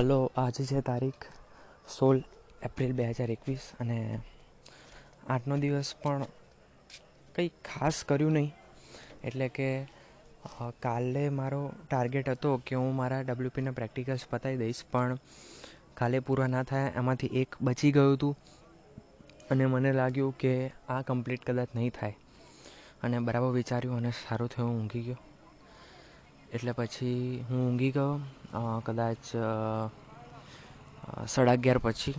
Hello, આજે છે તારીખ સોળ એપ્રિલ બે હજાર એકવીસ અને આજનો દિવસ પણ કંઈ ખાસ કર્યું નહીં. એટલે કે કાલે મારો ટાર્ગેટ હતો કે હું મારા ડબલ્યુપીના પ્રેક્ટિકલ્સ પતાવી દઈશ, પણ કાલે પૂરા ના થયા એમાંથી એક બચી ગયું હતું અને મને લાગ્યું કે આ કમ્પ્લીટ કદાચ નહીં થાય. અને બરાબર વિચાર્યું અને સારું થયું, ઊંઘી ગયો. એટલે પછી હું ઊંઘી ગયો કદાચ સાડા અગિયાર પછી.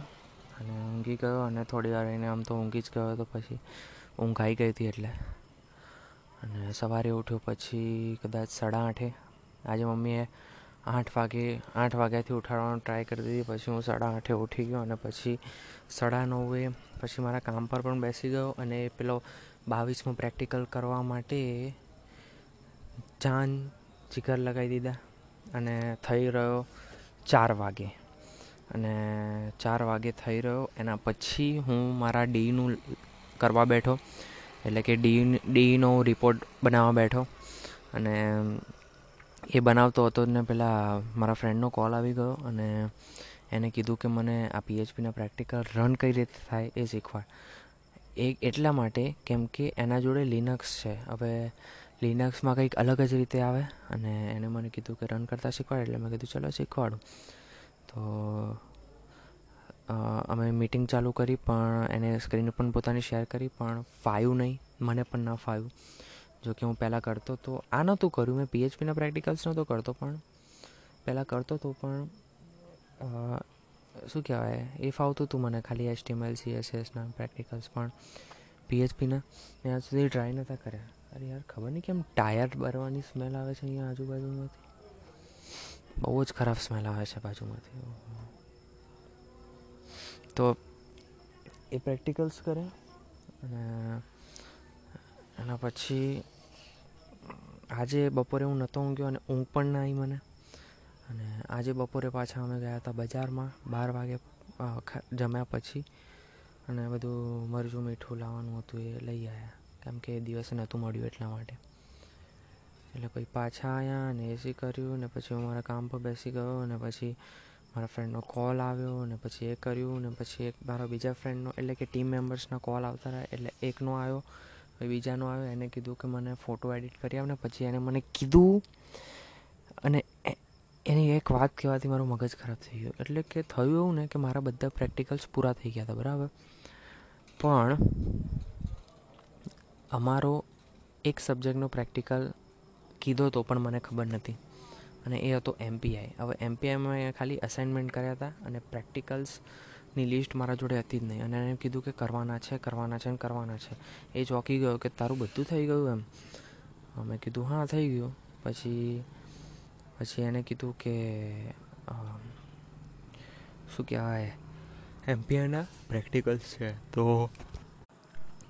અને ઊંઘી ગયો અને થોડી વાર રહીને આમ તો ઊંઘી જ ગયો તો પછી ઊંઘ આવી ગઈ હતી એટલે. અને સવારે ઉઠ્યો પછી કદાચ સાડા આઠે. આજે મમ્મીએ આઠ વાગે, આઠ વાગ્યાથી ઉઠાડવાનો ટ્રાય કરી દીધી, પછી હું સાડા આઠે ઉઠી ગયો અને પછી સાડા નવે પછી મારા કામ પર પણ બેસી ગયો અને પેલો બાવીસમો પ્રેક્ટિકલ કરવા માટે જાન જીગર લગાવી દીધા અને થઈ રહ્યો ચાર વાગે. અને ચાર વાગે થઈ રહ્યો. એના પછી હું મારા ડીનું કરવા બેઠો. એટલે કે ડી, ડીનો રિપોર્ટ બનાવવા બેઠો. અને એ બનાવતો હતો ને પહેલાં મારા ફ્રેન્ડનો કોલ આવી ગયો અને એને કીધું કે મને આ પીએચપીના પ્રેક્ટિકલ રન કઈ રીતે થાય એ શીખવાડ. એ એટલા માટે કેમ કે એના જોડે લિનક્સ છે. હવે લિનક્સમાં કંઈક અલગ જ રીતે આવે અને એને મને કીધું કે રન કરતાં શીખવાડ એટલે મેં કીધું, ચલો શીખવાડું. તો અમે મિટિંગ ચાલુ કરી પણ એને સ્ક્રીન પણ પોતાની શેર કરી પણ ફાયું નહીં, મને પણ ના ફાવ્યું જો કે હું પહેલાં કરતો તો આ નહોતું કર્યું, મેં પીએચપીના પ્રેક્ટિકલ્સ નહોતો કરતો પણ પહેલાં કરતો તો પણ શું કહેવાય, એ ફાવતું હતું મને ખાલી એચટીએમએલ સીએસએસના પ્રેક્ટિકલ્સ પણ. પીએચપીના મેં સુધી ટ્રાય નહોતા કર્યા. અરે યાર, ખબર નહીં કેમ ટાયર બરવાની સ્મેલ આવે છે અહીંયા આજુબાજુમાંથી? બહુ જ ખરાબ સ્મેલ આવે છે બાજુમાંથી. તો એ પ્રેક્ટિકલ્સ કરે અને એના પછી આજે બપોરે હું નહોતો ઊંઘ્યો અને ઊંઘ પણ ના આવી મને. અને આજે બપોરે પાછા અમે ગયા હતા બજારમાં, બાર વાગે જમ્યા પછી. અને બધું મરચું, મીઠું લાવવાનું હતું એ લઈ આવ્યા કેમ કે એ દિવસે નહોતું મળ્યું એટલા માટે. એટલે પછી પાછા આવ્યા અને એસી કર્યું ને પછી હું મારા કામ પર બેસી ગયો અને પછી મારા ફ્રેન્ડનો કોલ આવ્યો અને પછી એ કર્યું ને પછી એક મારા બીજા ફ્રેન્ડનો એટલે કે ટીમ મેમ્બર્સના કોલ આવતા રહ્યા, એટલે એકનો આવ્યો બીજાનો આવ્યો, એને કીધું કે મને ફોટો એડિટ કરી આવ ને પછી એને મને કીધું અને એની એક વાત કહેવાથી મારું મગજ ખરાબ થઈ ગયું. એટલે કે થયું એવું ને કે મારા બધા પ્રેક્ટિકલ્સ પૂરા થઈ ગયા હતા, બરાબર? પણ અમારો એક સબ્જેક્ટનો પ્રેક્ટિકલ કીધો તો પણ મને ખબર નથી. અને એ હતો એમપીઆઈ હવે એમપીઆઈમાં ખાલી અસાઇનમેન્ટ કર્યા હતા અને પ્રેક્ટિકલ્સની લિસ્ટ મારા જોડે હતી જ નહીં. અને એને કીધું કે કરવાના છે કરવાના છે ને કરવાના છે. એ ચોંકી ગયો કે તારું બધું થઈ ગયું એમ. મેં કીધું, હા, થઈ ગયું. પછી પછી એને કીધું કે શું કહેવાય? એમપીઆઈના પ્રેક્ટિકલ્સ છે. તો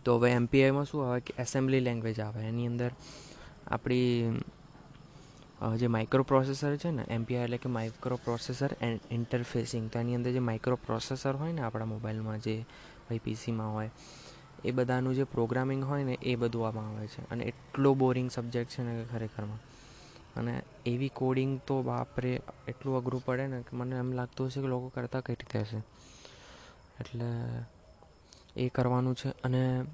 તો હવે એમપીઆઈમાં શું આવે કે એસેમ્બલી લેંગ્વેજ આવે. એની અંદર આપણી જે માઇક્રો પ્રોસેસર છે ને એમપીઆઈ એટલે કે માઇક્રો પ્રોસેસર એન્ડ ઇન્ટરફેસિંગ તો એની અંદર જે માઇક્રો પ્રોસેસર હોય ને આપણા મોબાઈલમાં, જે ભાઈ પીસીમાં હોય, એ બધાનું જે પ્રોગ્રામિંગ હોય ને, એ બધું આમાં આવે છે. અને એટલો બોરિંગ સબ્જેક્ટ છે ને કે ખરેખરમાં. અને એવી કોડિંગ તો બાપરે, એટલું અઘરું પડે ને કે મને એમ લાગતું હશે કે લોકો કરતાં કઈ રીતે હશે. એટલે એ કરવાનું છે અને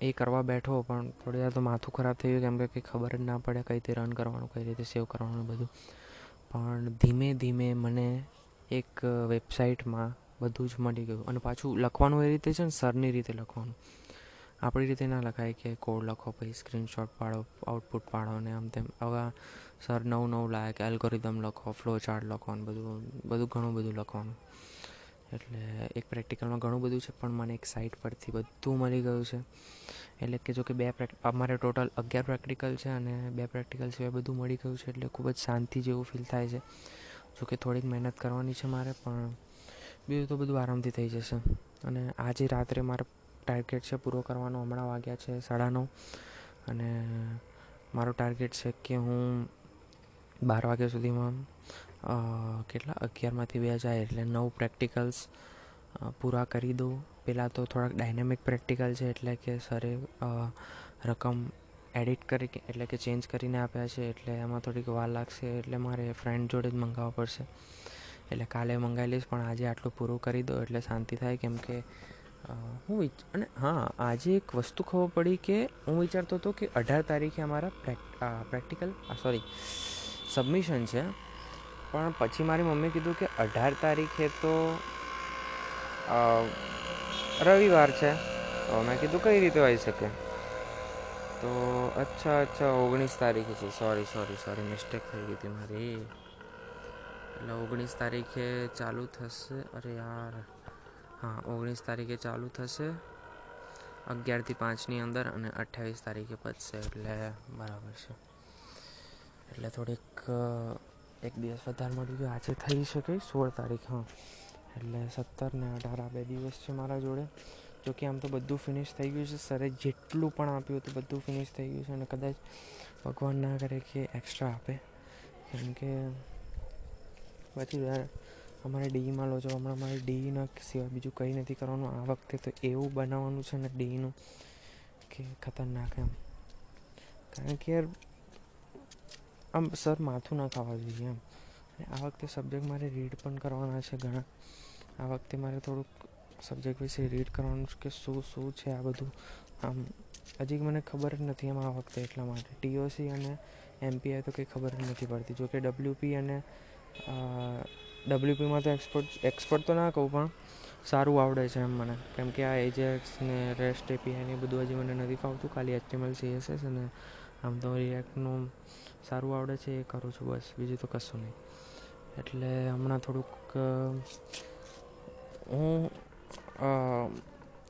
એ કરવા બેઠો પણ થોડી વાર તો માથું ખરાબ થઈ ગયું, કેમ કે કંઈ ખબર જ ના પડે કઈ રીતે રન કરવાનું, કઈ રીતે સેવ કરવાનું બધું. પણ ધીમે ધીમે મને એક વેબસાઇટમાં બધું જ મળી ગયું અને પાછું લખવાનું એ રીતે છે ને, સરની રીતે લખવાનું. આપણી રીતે ના લખાય કે કોડ લખો, પછી સ્ક્રીનશોટ પાડો આઉટપુટ પાડો ને આમ તેમ. હવે સર નવું નવું લાયક એલ્ગોરિધમ લખો ફ્લો ચાર્ટ લખો ને બધું બધું ઘણું બધું લખવાનું. એટલે એક પ્રેક્ટિકલમાં ઘણું બધું છે, પણ મને એક સાઇટ પરથી બધું મળી ગયું છે. એટલે કે જો કે બે અમારે ટોટલ અગિયાર પ્રેક્ટિકલ છે અને બે પ્રેક્ટિકલ સિવાય બધું મળી ગયું છે, એટલે ખૂબ જ શાંતિ જેવું ફીલ થાય છે. જો કે થોડીક મહેનત કરવાની છે મારે, પણ બીજું તો બધું આરામથી થઈ જશે. અને આજે રાત્રે મારે ટાર્ગેટ છે પૂરો કરવાનો, હમણાં વાગ્યા છે સાડા નવ. અને મારો ટાર્ગેટ છે કે હું બાર વાગ્યા સુધીમાં કેટલા? અગિયારમાંથી બે જાય એટલે નવ પ્રેક્ટિકલ્સ પૂરા કરી દઉં. પહેલાં તો થોડાક ડાયનેમિક પ્રેક્ટિકલ છે, એટલે કે સરે રકમ એડિટ કરી એટલે કે ચેન્જ કરીને આપ્યા છે, એટલે એમાં થોડીક વાર લાગશે, એટલે મારે ફ્રેન્ડ જોડે જ મંગાવવા પડશે. એટલે કાલે મંગાવી લઈશ, પણ આજે આટલું પૂરું કરી દો, એટલે શાંતિ થાય, કેમ કે હું અને હા, આજે એક વસ્તુ ખબર પડી કે, હું વિચારતો હતો કે અઢાર તારીખે અમારા પ્રેક્ટિકલ સોરી સબમિશન છે. પણ પછી મારી મમ્મીએ કીધું કે અઢાર તારીખે તો રવિવાર છે. તો મેં કીધું કઈ રીતે હોઈ શકે? તો અચ્છા અચ્છા, ઓગણીસ તારીખે છે. સોરી સોરી સોરી મિસ્ટેક થઈ ગઈ હતી મારી. એટલે ઓગણીસ તારીખે ચાલુ થશે. અરે યાર. હા, ઓગણીસ તારીખે ચાલુ થશે. અગિયારથી પાંચની અંદર અને અઠ્યાવીસ તારીખે પચશે એટલે બરાબર છે. એટલે થોડીક એક દિવસ વધારે મળી ગયો આજે થઈ શકે સોળ તારીખ, હા. એટલે સત્તર ને અઢાર, આ બે દિવસ છે મારા જોડે. જોકે આમ તો બધું ફિનિશ થઈ ગયું છે. સરે જેટલું પણ આપ્યું હતું, બધું ફિનિશ થઈ ગયું છે અને કદાચ ભગવાન ના કરે કે એક્સ્ટ્રા આપે. કેમ કે પછી અમારે ડીઈમાં લો છો હમણાં મારે ડીઈના સિવાય બીજું કંઈ નથી કરવાનું. આ વખતે તો એવું બનાવવાનું છે ને ડીઈનું, કે ખતરનાક એમ. કારણ કે યાર આમ સર, માથું ના ખાવા જોઈએ એમ. આ વખતે સબ્જેક્ટ મારે રીડ પણ કરવાના છે ઘણા. આ વખતે મારે થોડુંક સબ્જેક્ટ વિશે રીડ કરવાનું કે શું શું છે આ બધું. આમ, હજી મને ખબર જ નથી એમ આ વખતે એટલા માટે. ટીઓસી અને એમપીઆઈ તો કંઈ ખબર જ નથી પડતી. જોકે ડબલ્યુપી અને ડબલ્યુપીમાં તો એક્સપર્ટ એક્સપર્ટ તો ના કહું, પણ સારું આવડે છે એમ મને. કેમ કે આ એજેક્સ ને રેસ્ટ એપીઆઈ ને બધું હજી મને નથી ફાવતું. ખાલી એચટીએમએલ સીએસએસ અને આમ તો રિએક્ટનું સારું આવડે છે, એ કરું છું બસ, બીજું તો કશું નહીં. એટલે હમણાં થોડુંક હું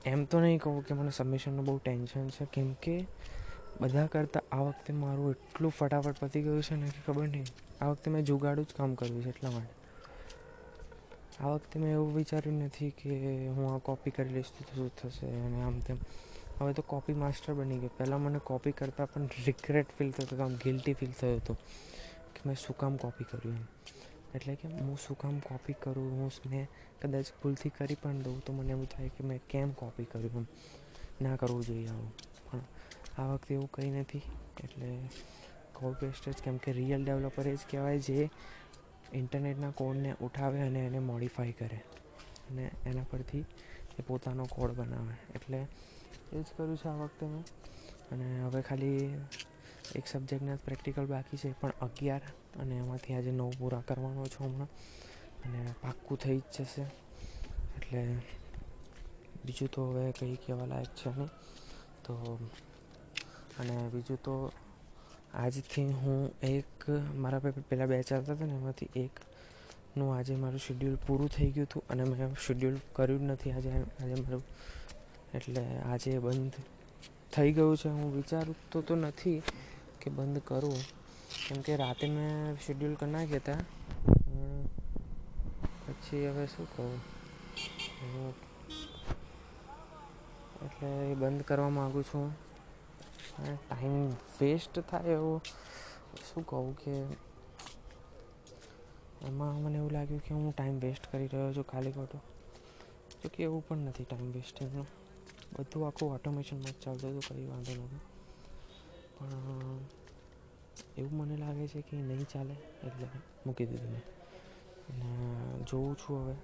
એમ તો નહીં કહું કે મને સબમિશનનું બહુ ટેન્શન છે, કેમ કે બધા કરતાં આ વખતે મારું એટલું ફટાફટ પતી ગયું છે ને કે ખબર નહીં, આ વખતે મેં જુગાડું જ કામ કર્યું છે એટલા માટે. આ વખતે મેં એવું વિચાર્યું નથી કે હું આ કોપી કરી લઈશ તો શું થશે અને આમ તેમ. હવે તો કોપી માસ્ટર બની ગયો. પહેલાં મને કોપી કરતાં પણ રિગ્રેટ ફીલ થતો હતો, આમ ગિલ્ટી ફીલ થયો હતો કે મેં શું કામ કોપી કર્યું એમ. એટલે કે હું શું કામ કોપી કરું, હું મેં કદાચ ભૂલથી કરી પણ દઉં તો મને એવું થાય કે મેં કેમ કોપી કર્યું એમ. ના કરવું જોઈએ આવું. પણ આ વખતે એવું કંઈ નથી. એટલે કોપી પેસ્ટ જ કેમ કે રિયલ ડેવલપર જ કહેવાય જે ઇન્ટરનેટના કોડને ઉઠાવે અને એને મોડિફાઈ કરે. અને એના પરથી એ પોતાનો કોડ બનાવે. એટલે એ જ કર્યું છે આ વખતે મેં. અને હવે ખાલી એક સબ્જેક્ટના પ્રેક્ટિકલ બાકી છે, પણ અગિયાર. અને એમાંથી આજે નવ પૂરા કરવાનો છું હમણાં. અને પાક્કું થઈ જ જશે. એટલે બીજું તો હવે કંઈ કહેવા લાયક છે નહીં. તો અને બીજું તો આજથી હું એક, મારા પહેલાં બે ચાલતા હતા ને, એમાંથી એકનું આજે મારું શેડ્યુલ પૂરું થઈ ગયું હતું. અને મેં શેડ્યુલ કર્યું જ નથી. આજે આજે મારું એટલે આજે બંધ થઈ ગયું છે. હું વિચારતો તો નથી કે બંધ કરું. કેમ કે રાતે મેં શેડ્યુલ કરી નાખ્યા હતા પછી હવે શું કહું? એટલે એ બંધ કરવા માગું છું. ટાઈમ વેસ્ટ થાય એવું શું કહું કે એમાં મને એવું લાગ્યું કે હું ટાઈમ વેસ્ટ કરી રહ્યો છું ખાલી ખોટો. તો કે એવું પણ નથી ટાઈમ વેસ્ટિંગનું બધું આખું ઓટોમેશનમાં જ ચાલતું હતું, કંઈ વાંધો નથી પણ એવું મને લાગે છે કે નહીં ચાલે, એટલે મૂકી દીધું મેં. અને જોઉં છું હવે.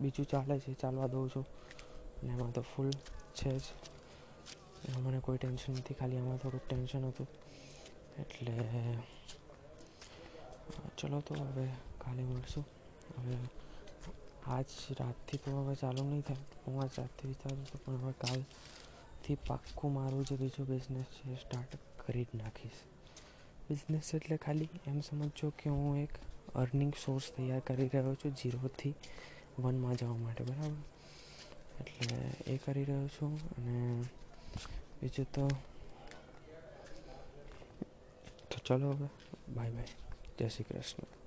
બીજું ચાલે છે, ચાલવા દઉં છું. અને એમાં તો ફૂલ છે જ. મને કોઈ ટેન્શન નથી, ખાલી આમાં થોડુંક ટેન્શન હતું. એટલે ચલો તો હવે કાલે મળશું. હવે આજ રાતથી તો હવે ચાલુ નહીં થાય. હું આજ રાતથી વિચારું છું, પણ હવે કાલથી પાક્કું મારું જે બીજો બિઝનેસ છે સ્ટાર્ટ કરી જ નાખીશ. બિઝનેસ એટલે ખાલી એમ સમજો કે હું એક અર્નિંગ સોર્સ તૈયાર કરી રહ્યો છું ઝીરોથી વનમાં જવા માટે, બરાબર? એટલે એ કરી રહ્યો છું અને બીજું તો ચલો હવે. બાય બાય જય શ્રી કૃષ્ણ.